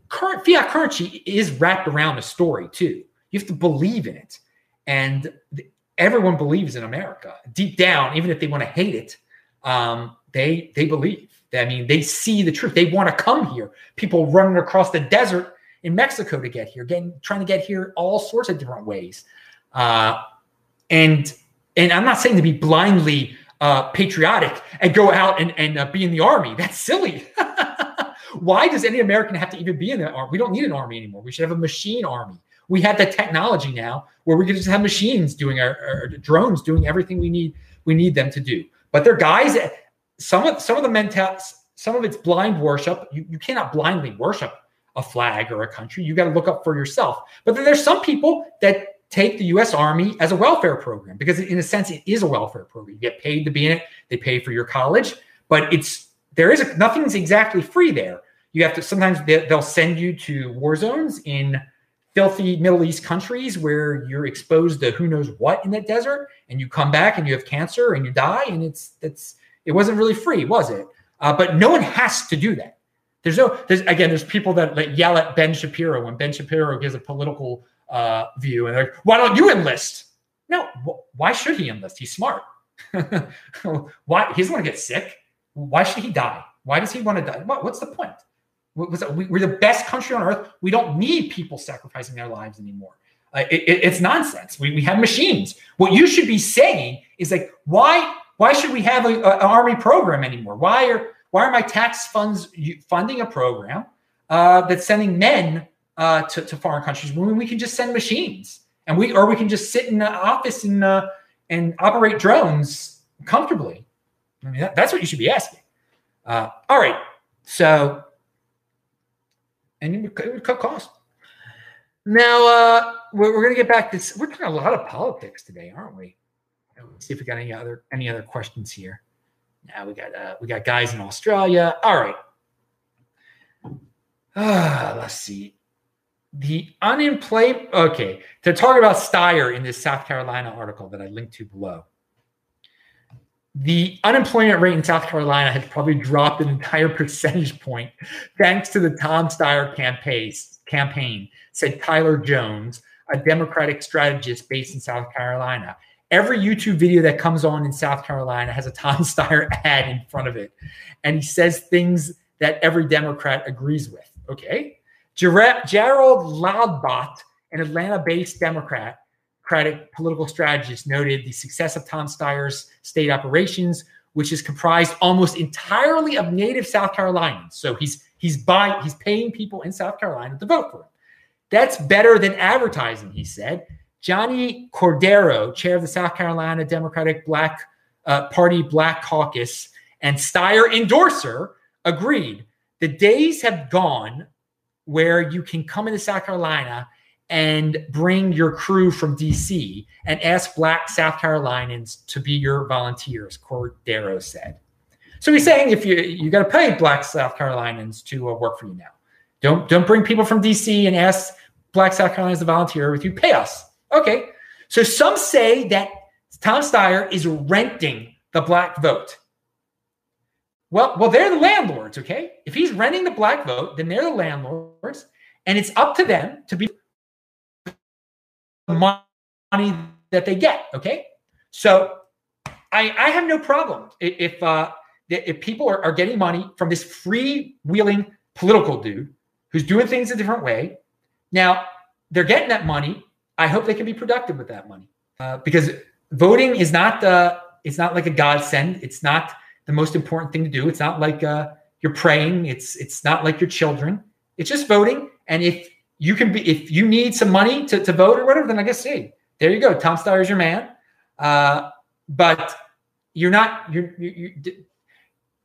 current fiat currency is wrapped around a story too. You have to believe in it. And everyone believes in America deep down, even if they want to hate it. Um, they they believe. I mean, they see the truth. They want to come here. People running across the desert in Mexico to get here, getting trying to get here all sorts of different ways. Uh, and and I'm not saying to be blindly uh, patriotic and go out and, and uh, be in the army. That's silly. Why does any American have to even be in the army? We don't need an army anymore. We should have a machine army. We have the technology now where we can just have machines doing our, our drones doing everything we need we need them to do. But they're guys. Some of some of the mental some of it's blind worship. You, you cannot blindly worship a flag or a country. You got to look up for yourself. But then there's some people that take the U.S. Army as a welfare program because, in a sense, it is a welfare program. You get paid to be in it. They pay for your college, but it's there is a, nothing's exactly free there. You have to sometimes they, they'll send you to war zones in filthy Middle East countries where you're exposed to who knows what in the desert, and you come back and you have cancer and you die, and it's it's it wasn't really free, was it? Uh, but no one has to do that. There's no there's again there's people that, yell at Ben Shapiro when Ben Shapiro gives a political uh, view and they're like, why don't you enlist? No, wh- why should he enlist? He's smart. why he doesn't want to get sick? Why should he die? Why does he want to die? What, what's the point? We're the best country on earth. We don't need people sacrificing their lives anymore. Uh, it, it, it's nonsense. We, we have machines. What you should be saying is like, why why should we have an army program anymore? Why are why are my tax funds funding a program uh, that's sending men uh, to, to foreign countries when we can just send machines and we or we can just sit in the office and uh, and operate drones comfortably? I mean, that, that's what you should be asking. Uh, all right, so and it would cut costs. Now uh, we're, we're going to get back to we're talking a lot of politics today, aren't we? Let's see if we got any other any other questions here. Now we got uh, we got guys in Australia. All right. Uh, let's see. The unemployment. Okay, to talk about Steyer in this South Carolina article that I linked to below the unemployment rate in South Carolina has probably dropped an entire percentage point thanks to the Tom Steyer campaign, said Tyler Jones, a Democratic strategist based in South Carolina. Every YouTube video that comes on in South Carolina has a Tom Steyer ad in front of it. And he says things that every Democrat agrees with. Okay. Gerald Laudbach, an Atlanta based Democrat, Democratic political strategist noted the success of Tom Steyer's state operations, which is comprised almost entirely of native South Carolinians. So he's he's buying he's paying people in South Carolina to vote for him. That's better than advertising, he said. Johnnie Cordero, chair of the South Carolina Democratic Black uh, Party Black Caucus and Steyer endorser, agreed. The days have gone where you can come into South Carolina and bring your crew from DC and ask black South Carolinians to be your volunteers, Cordero said. So he's saying if you you got to pay black South Carolinians to uh, work for you now. Don't don't bring people from DC and ask black South Carolinians to volunteer with you. Pay us. Okay. So some say that Tom Steyer is renting the black vote. Well, well, they're the landlords, okay? If he's renting the black vote, then they're the landlords, and it's up to them to be money that they get. Okay. So I, I have no problem if uh, if people are, are getting money from this freewheeling political dude who's doing things a different way. Now they're getting that money. I hope they can be productive with that money uh, because voting is not uh, it's not like a godsend. It's not the most important thing to do. It's not like uh, you're praying. It's it's not like your children. It's just voting. And if you can be if you need some money to, to vote or whatever, then I guess hey, there you go. Tom Steyer is your man. Uh, but you're not you're you're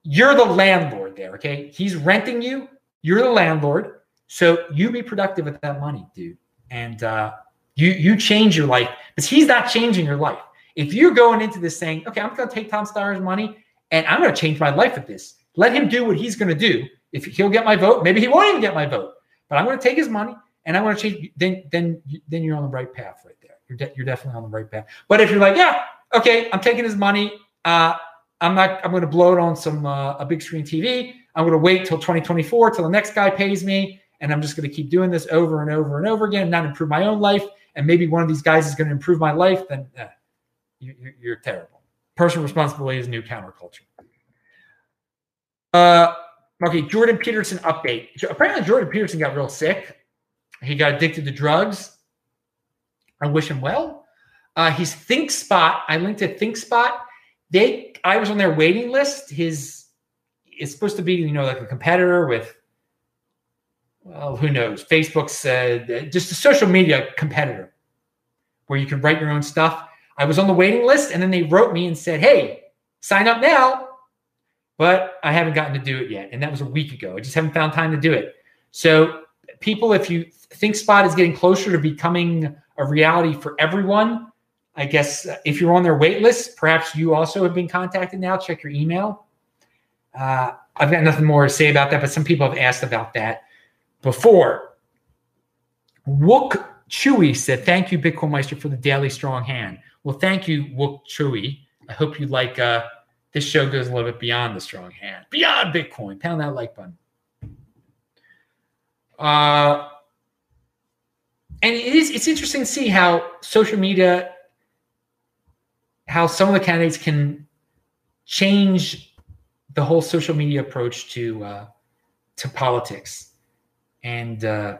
you're the landlord there. Okay, he's renting you. You're the landlord, so you be productive with that money, dude. And uh, you you change your life because he's not changing your life. If you're going into this saying, okay, I'm going to take Tom Steyer's money and I'm going to change my life with this. Let him do what he's going to do. If he'll get my vote, maybe he won't even get my vote but I'm going to take his money and I want to change. Then, then, then you're on the right path right there. You're, de- you're definitely on the right path. But if you're like, yeah, okay, I'm taking his money. Uh, I'm not. I'm going to blow it on some uh, a big screen TV. I'm going to wait till 2024 till the next guy pays me, and I'm just going to keep doing this over and over and over again, not improve my own life. And maybe one of these guys is going to improve my life. Then eh, you, you're terrible. Personal responsibility is new counterculture. Uh, Okay, Jordan Peterson update. Apparently, Jordan Peterson got real sick. He got addicted to drugs. I wish him well. Uh, he's ThinkSpot. I linked to ThinkSpot. They, I was on their waiting list. His, it's supposed to be, you know, like a competitor with well, who knows? Facebook's uh, just a social media competitor where you can write your own stuff. I was on the waiting list and then they wrote me and said, hey, sign up now. But I haven't gotten to do it yet. And that was a week ago. I just haven't found time to do it. So, people, if you ThinkSpot is getting closer to becoming a reality for everyone, I guess uh, if you're on their wait list, perhaps you also have been contacted now. Check your email. Uh, I've got nothing more to say about that, but some people have asked about that before. Wook Chewy said, Thank you, Bitcoin Meister, for the daily strong hand. Well, thank you, Wook Chewy. I hope you like uh, this show goes a little bit beyond the strong hand, beyond Bitcoin. Pound that like button. Uh, and it is it's interesting to see how social media, how some of the candidates can change the whole social media approach to uh, to politics, and uh,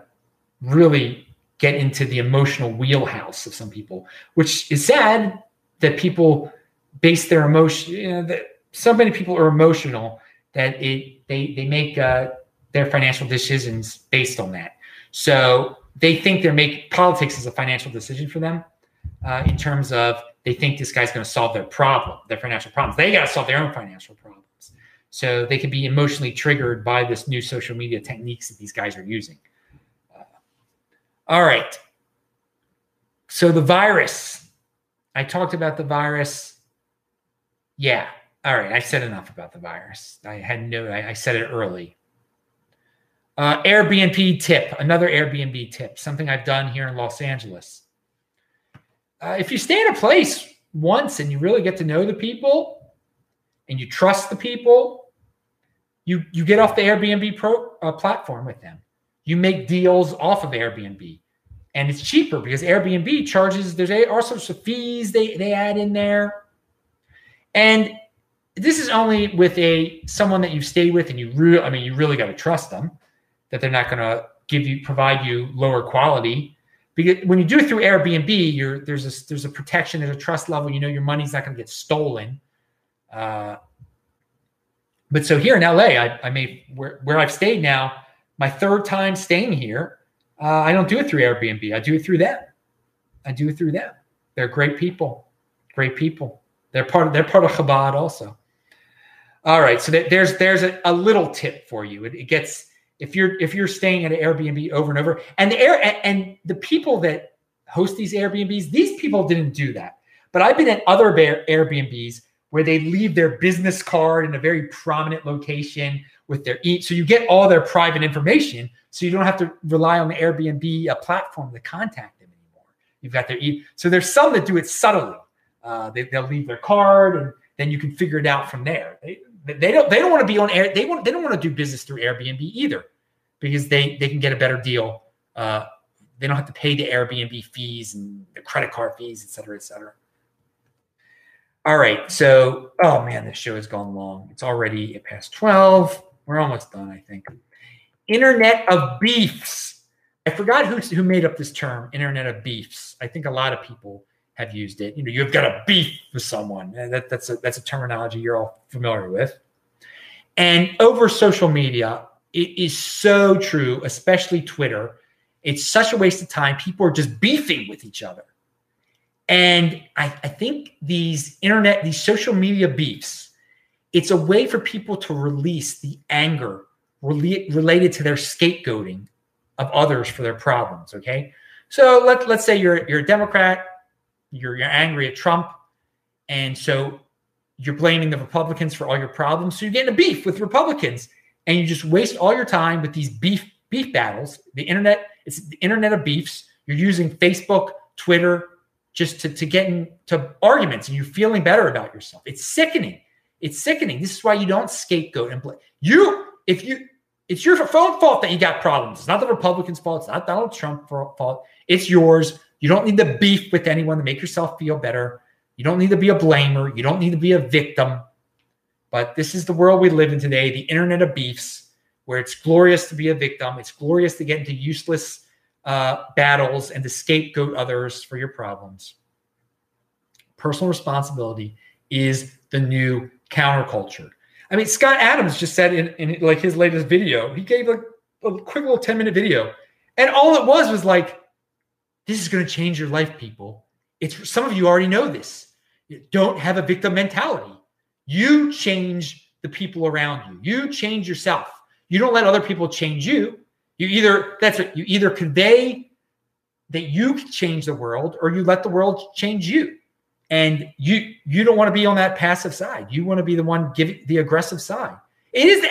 really get into the emotional wheelhouse of some people, which is sad that people base their emotion. You know, that so many people are emotional that it they they make uh, their financial decisions based on that. So they think they're making politics is a financial decision for them uh, in terms of they think this guy's going to solve their problem, their financial problems. They got to solve their own financial problems. So they can be emotionally triggered by this new social media techniques that these guys are using. Uh, all right. So the virus, I talked about the virus. Yeah. All right. I said enough about the virus. I had no, I, I said it early. Uh, Airbnb tip, another Airbnb tip, something I've done here in Los Angeles. Uh, if you stay in a place once and you really get to know the people and you trust the people, you you get off the Airbnb pro, uh, platform with them. You make deals off of Airbnb, and it's cheaper because Airbnb charges. There's all sorts of fees they they add in there, and this is only with a someone that you stay with and you really. I mean, you really got to trust them that they're not going to give you provide you lower quality because when you do it through Airbnb, you're there's a there's a protection, there's a trust level. You know your money's not going to get stolen. Uh, but so here in LA, I, I may where where I've stayed now, my third time staying here. Uh, I don't do it through Airbnb. I do it through them. I do it through them. They're great people, great people. They're part of they're part of Chabad also. All right, so there's there's a, a little tip for you. It, it gets if you're if you're staying at an Airbnb over and over, and the air and the people that host these Airbnbs, these people didn't do that. But I've been at other Airbnbs where they leave their business card in a very prominent location with their eat, so you get all their private information, so you don't have to rely on the Airbnb uh, platform to contact them anymore. You've got their eat. So there's some that do it subtly. Uh, they, will leave their card, and then you can figure it out from there. They, they don't they don't want to be on air. They want they don't want to do business through Airbnb either, because they they can get a better deal. Uh, they don't have to pay the Airbnb fees and the credit card fees, et cetera, et cetera. All right. So, oh man, this show has gone long. It's already past 12. We're almost done, I think. Internet of beefs. I forgot who, who made up this term, Internet of beefs. I think a lot of people have used it. You know, you've got a beef with someone. That, that's a that's a terminology you're all familiar with. And over social media, it is so true, especially Twitter. It's such a waste of time. People are just beefing with each other. And I, I think these internet, these social media beefs, it's a way for people to release the anger related to their scapegoating of others for their problems. Okay. So let, let's say you're, you're a Democrat you're, you're angry at Trump, and so you're blaming the Republicans for all your problems. So you're getting a beef with Republicans, and you just waste all your time with these beef beef battles. The internet, it's the internet of beefs. You're using Facebook, Twitter, just to, to get into arguments, and you're feeling better about yourself. It's sickening. It's sickening. This is why you don't scapegoat and blame you. If you, it's your phone fault that you got problems. It's not the Republicans' fault. It's not Donald Trump's fault. It's yours. You don't need to beef with anyone to make yourself feel better. You don't need to be a blamer. You don't need to be a victim. But this is the world we live in today the internet of beefs, where it's glorious to be a victim. It's glorious to get into useless uh, battles and to scapegoat others for your problems. Personal responsibility is the new counterculture. I mean, Scott Adams just said in, in like his latest video, he gave a quick little 10 minute video. And all it was was like, this is going to change your life, people. It's some of you already know this. You don't have a victim mentality. You change the people around you. You change yourself. You don't let other people change you. You either that's what you either convey that you can change the world or you let the world change you. And you you don't want to be on that passive side. You want to be the one giving the aggressive side. It is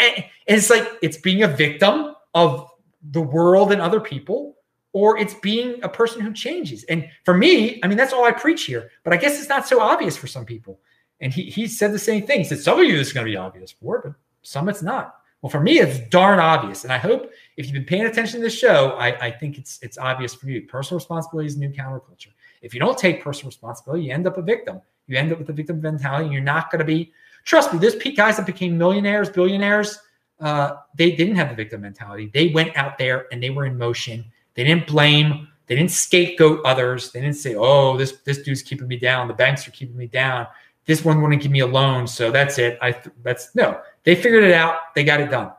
it's like it's being a victim of the world and other people or it's being a person who changes. And for me, I mean, that's all I preach here. But I guess it's not so obvious for some people. And he, he said the same thing. He said, some of you this is going to be obvious for, but some it's not. Well, for me, it's darn obvious. And I hope if you've been paying attention to this show, I, I think it's it's obvious for you. Personal responsibility is new counterculture. If you don't take personal responsibility, you end up a victim. You end up with a victim mentality. And you're not going to be, trust me, there's guys that became millionaires, billionaires. Uh, they didn't have the victim mentality. They went out there and they were in motion they didn't blame. They didn't scapegoat others. They didn't say, "Oh, this this dude's keeping me down. The banks are keeping me down. This one wouldn't give me a loan, so that's it." I that's no. They figured it out. They got it done.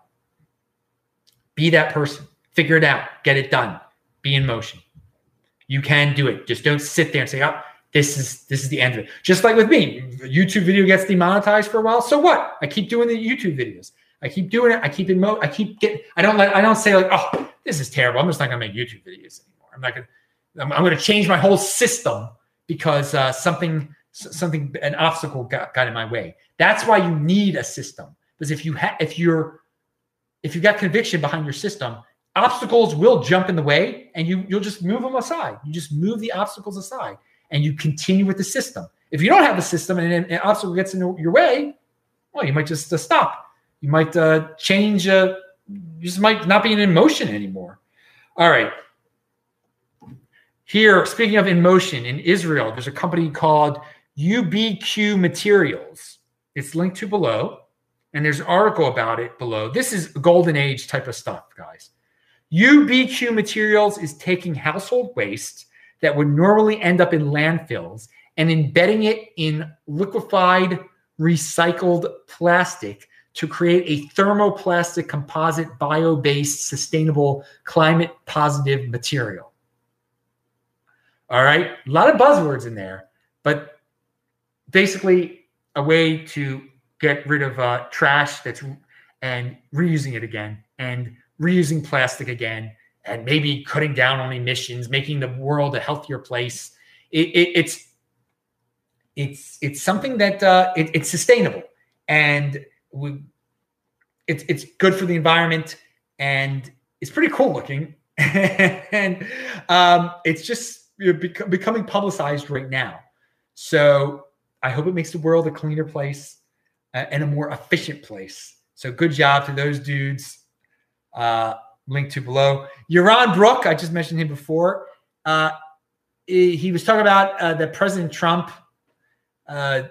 Be that person. Figure it out. Get it done. Be in motion. You can do it. Just don't sit there and say, "Oh, this is this is the end of it." Just like with me, YouTube video gets demonetized for a while. So what? I keep doing the YouTube videos. I keep doing it. I keep in mo. I keep getting. I don't let. I don't say like, "Oh, this is terrible. I'm just not to make YouTube videos anymore. I'm not to, I'm, I'm to change my whole system because uh, something, something, an obstacle got, got in my way. That's why you need a system. Because if you have, if you're, if you've got conviction behind your system, obstacles will jump in the way and you, you'll just move them aside. You just move the obstacles aside and you continue with the system. If you don't have a system and an, an obstacle gets in your way, well, you might just uh, stop. You might uh, change, uh, you just might not be in motion anymore. All right. Here, speaking of in motion, in Israel, there's a company called UBQ Materials. It's linked to below, and there's an article about it below. This is golden age type of stuff, guys. UBQ Materials is taking household waste that would normally end up in landfills and embedding it in liquefied recycled plastic to create a thermoplastic composite bio based sustainable climate positive material. All right, a lot of buzzwords in there, but basically a way to get rid of uh, trash that's and reusing it again and reusing plastic again and maybe cutting down on emissions, making the world a healthier place. It, it, it's it's it's something that uh, it, it's sustainable and we, it's it's good for the environment and it's pretty cool looking. And um, it's just bec- becoming publicized right now. So i hope it makes the world a cleaner place uh, and a more efficient place. So good job to those dudes. Uh, linked to below. Yaron Brook i just mentioned him before. Uh, he was talking about uh, that president trump uh,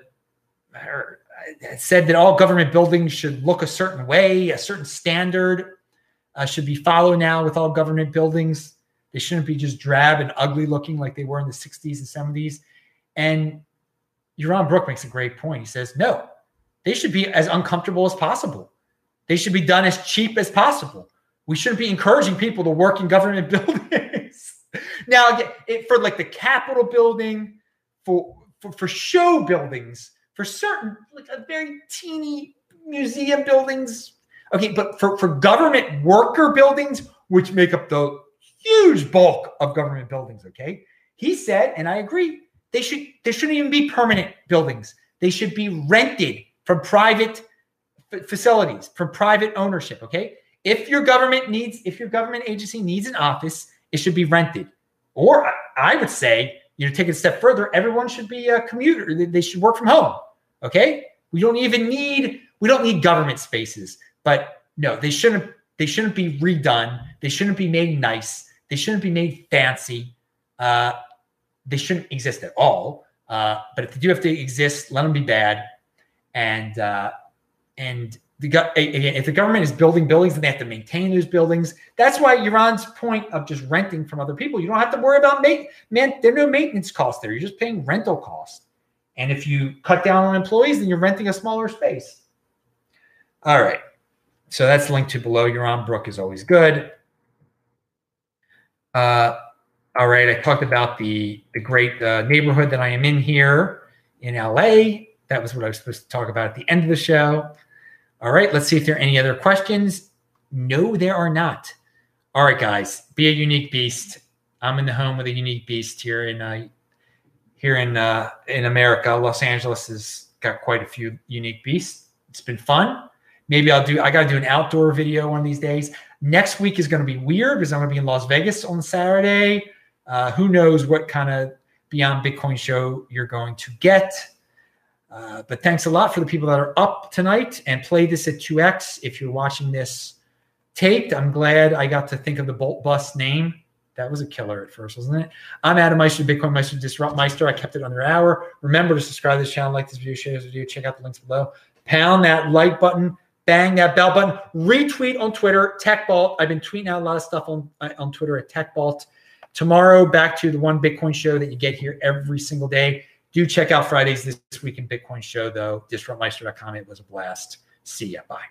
said that all government buildings should look a certain way, a certain standard uh, should be followed now with all government buildings. They shouldn't be just drab and ugly looking like they were in the 60s and 70s. And Yaron Brook makes a great point. He says, no, they should be as uncomfortable as possible. They should be done as cheap as possible. We shouldn't be encouraging people to work in government buildings. now, it, for like the Capitol building, for, for, for show buildings, for certain, like a very teeny museum buildings. Okay, but for, for government worker buildings, which make up the huge bulk of government buildings, okay, he said, and I agree, they should they shouldn't even be permanent buildings. They should be rented from private f- facilities, from private ownership. Okay, if your government needs, if your government agency needs an office, it should be rented. Or I would say, you know, take it a step further, everyone should be a commuter. They should work from home. Okay, we don't even need we don't need government spaces, but no, they shouldn't they shouldn't be redone. They shouldn't be made nice. They shouldn't be made fancy. Uh, they shouldn't exist at all. Uh, but if they do have to exist, let them be bad. And uh, and the again, if the government is building buildings, then they have to maintain those buildings. That's why Yaron's point of just renting from other people. You don't have to worry about make man. There are no maintenance costs there. You're just paying rental costs. And if you cut down on employees, then you're renting a smaller space. All right. so that's linked to below. Yaron Brook is always good. Uh, all right, I talked about the the great uh, neighborhood that I am in here in LA. That was what I was supposed to talk about at the end of the show. All right, let's see if there are any other questions. No, there are not. All right, guys, be a unique beast. I'm in the home with a unique beast here in uh, here in uh, in America. Los Angeles has got quite a few unique beasts. It's been fun. Maybe I'll do. I got to do an outdoor video one of these days. Next week is going to be weird because I'm going to be in Las Vegas on Saturday. Uh, who knows what kind of Beyond Bitcoin show you're going to get. Uh, but thanks a lot for the people that are up tonight and play this at 2x. If you're watching this taped, I'm glad I got to think of the Bolt Bus name. That was a killer at first, wasn't it? I'm Adam Meister, Bitcoin Meister, Disrupt Meister. I kept it under an hour. Remember to subscribe to this channel, like this video, share this video, check out the links below. Pound that like button, bang that bell button, retweet on Twitter, TechBalt. I've been tweeting out a lot of stuff on, uh, on Twitter at TechBalt. Tomorrow, back to the one Bitcoin show that you get here every single day. Do check out Fridays this week in Bitcoin show, though. DisruptMeister.com. It was a blast. See ya. Bye.